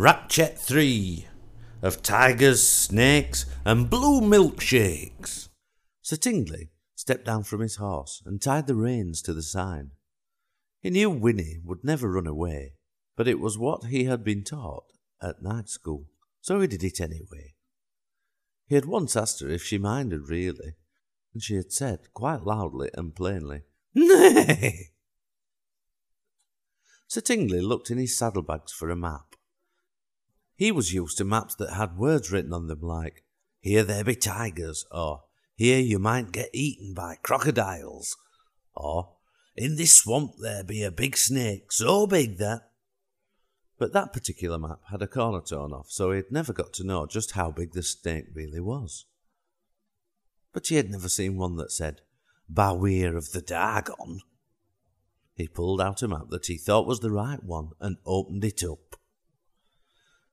Ratchet 3 of tigers, snakes, and blue milkshakes. Sir Tingley stepped down from his horse and tied the reins to the sign. He knew Winnie would never run away, but it was what he had been taught at night school, so he did it anyway. He had once asked her if she minded really, and she had said quite loudly and plainly, Nay! Sir Tingley looked in his saddlebags for a map. He was used to maps that had words written on them like, Here there be tigers, or Here you might get eaten by crocodiles, or In this swamp there be a big snake, so big that. But that particular map had a corner torn off, so he had never got to know just how big the snake really was. But he had never seen one that said, Bawir of the Dagon. He pulled out a map that he thought was the right one and opened it up.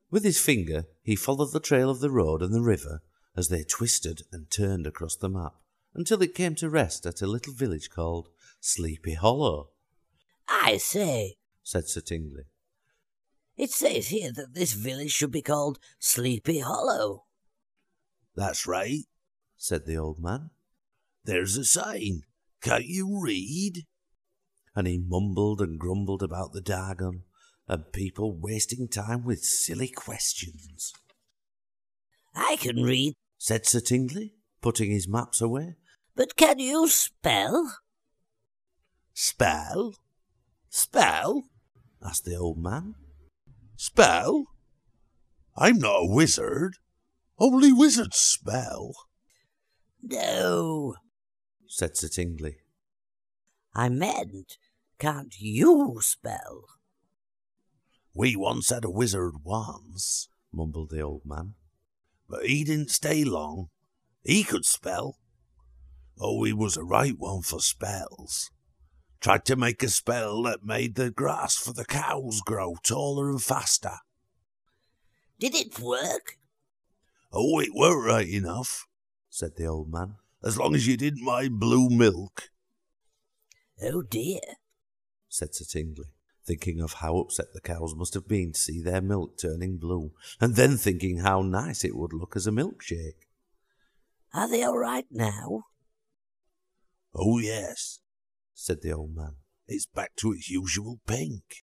With his finger, he followed the trail of the road and the river as they twisted and turned across the map until it came to rest at a little village called Sleepy Hollow. I say, said Sir Tingley. It says here that this village should be called Sleepy Hollow. That's right, said the old man. There's a sign. Can't you read? and he mumbled and grumbled about the Dargon and people wasting time with silly questions. I can read, said Sir Tingley, putting his maps away. But can you spell? Spell? Spell? asked the old man. Spell? I'm not a wizard. Only wizards spell. No, said Sir Tingley. I meant can't you spell? We once had a wizard once, mumbled the old man. But he didn't stay long. He could spell. Oh, he was a right one for spells. Tried to make a spell that made the grass for the cows grow taller and faster. Did it work? Oh, it worked right enough, said the old man, as long as you didn't mind blue milk. Oh dear, said Sir Tingley, thinking of how upset the cows must have been to see their milk turning blue, and then thinking how nice it would look as a milkshake. Are they all right now? Oh, yes, said the old man. It's back to its usual pink.